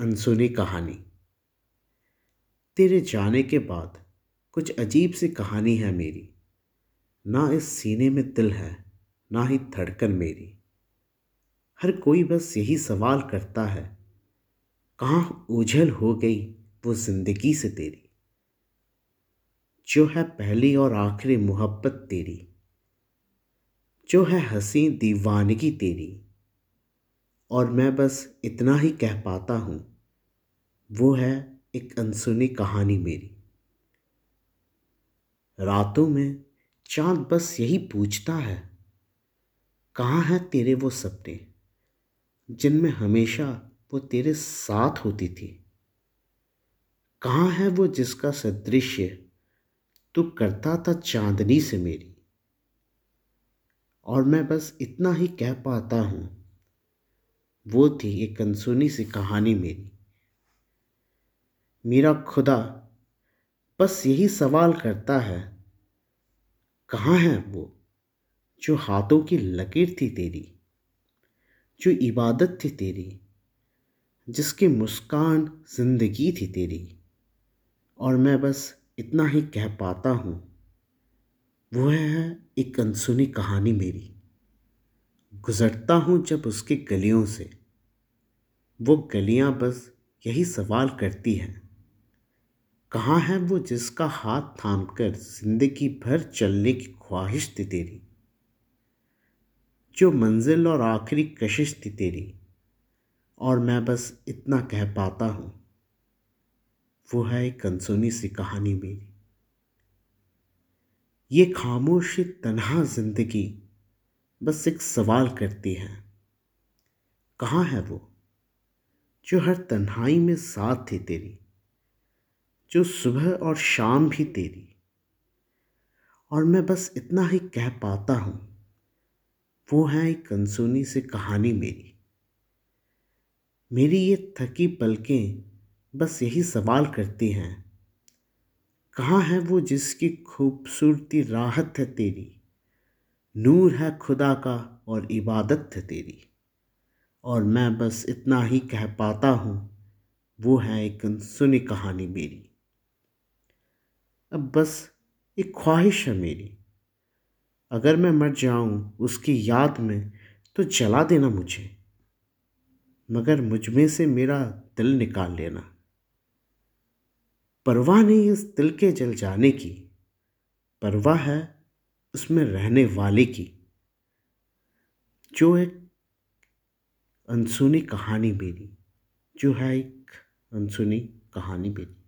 अनसुनी कहानी। तेरे जाने के बाद कुछ अजीब सी कहानी है मेरी। ना इस सीने में दिल है, ना ही धड़कन मेरी। हर कोई बस यही सवाल करता है, कहाँ ओझल हो गई वो ज़िंदगी से तेरी? जो है पहली और आखिरी मोहब्बत तेरी? जो है हँसी दीवानगी तेरी? और मैं बस इतना ही कह पाता हूँ, वो है एक अनसुनी कहानी मेरी। रातों में चाँद बस यही पूछता है, कहाँ हैं तेरे वो सपने, जिनमें हमेशा वो तेरे साथ होती थी? कहाँ है वो जिसका सदृश्य तू करता था चांदनी से मेरी? और मैं बस इतना ही कह पाता हूँ वो थी एक अनसुनी सी कहानी मेरी। मेरा खुदा बस यही सवाल करता है, कहाँ है वो जो हाथों की लकीर थी तेरी, जो इबादत थी तेरी, जिसकी मुस्कान ज़िंदगी थी तेरी? और मैं बस इतना ही कह पाता हूँ, वो है एक अनसुनी कहानी मेरी। गुज़रता हूँ जब उसकी गलियों से वो गलियाँ बस यही सवाल करती हैं। कहाँ है वो जिसका हाथ थाम कर ज़िंदगी भर चलने की ख्वाहिश थी तेरी? जो मंजिल और आखिरी कशिश थी तेरी। और मैं बस इतना कह पाता हूँ। वो है एक अनसुनी सी कहानी मेरी। ये खामोशी तनहा ज़िंदगी बस एक सवाल करती है। कहाँ है वो? जो हर तन्हाई में साथ थी तेरी, जो सुबह और शाम भी तेरी। और मैं बस इतना ही कह पाता हूँ, वो है एक अनसुनी सी कहानी मेरी। मेरी ये थकी पलकें बस यही सवाल करती हैं, कहाँ है वो जिसकी खूबसूरती राहत है तेरी, नूर है खुदा का और इबादत है तेरी। और मैं बस इतना ही कह पाता हूँ, वो है एक सुनी कहानी मेरी। अब बस एक ख्वाहिश है मेरी। अगर मैं मर जाऊँ उसकी याद में तो जला देना मुझे, मगर मुझमें से मेरा दिल निकाल लेना। परवाह नहीं इस दिल के जल जाने की, परवाह है उसमें रहने वाले की। जो एक अनसुनी कहानी मेरी जो है एक अनसुनी कहानी मेरी।